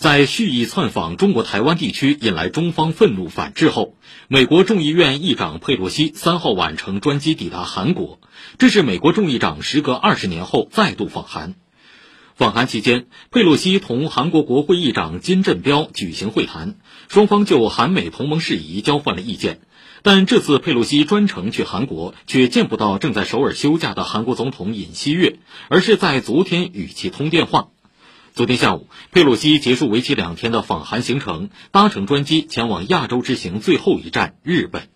在蓄意窜访中国台湾地区，引来中方愤怒反制后，美国众议院议长佩洛西三号晚乘专机抵达韩国，这是美国众议长时隔二十年后再度访韩。访韩期间，佩洛西同韩国国会议长金振标举行会谈，双方就韩美同盟事宜交换了意见。但这次佩洛西专程去韩国，却见不到正在首尔休假的韩国总统尹锡悦，而是在昨天与其通电话。昨天下午，佩洛西结束为期两天的访韩行程，搭乘专机前往亚洲之行最后一站日本。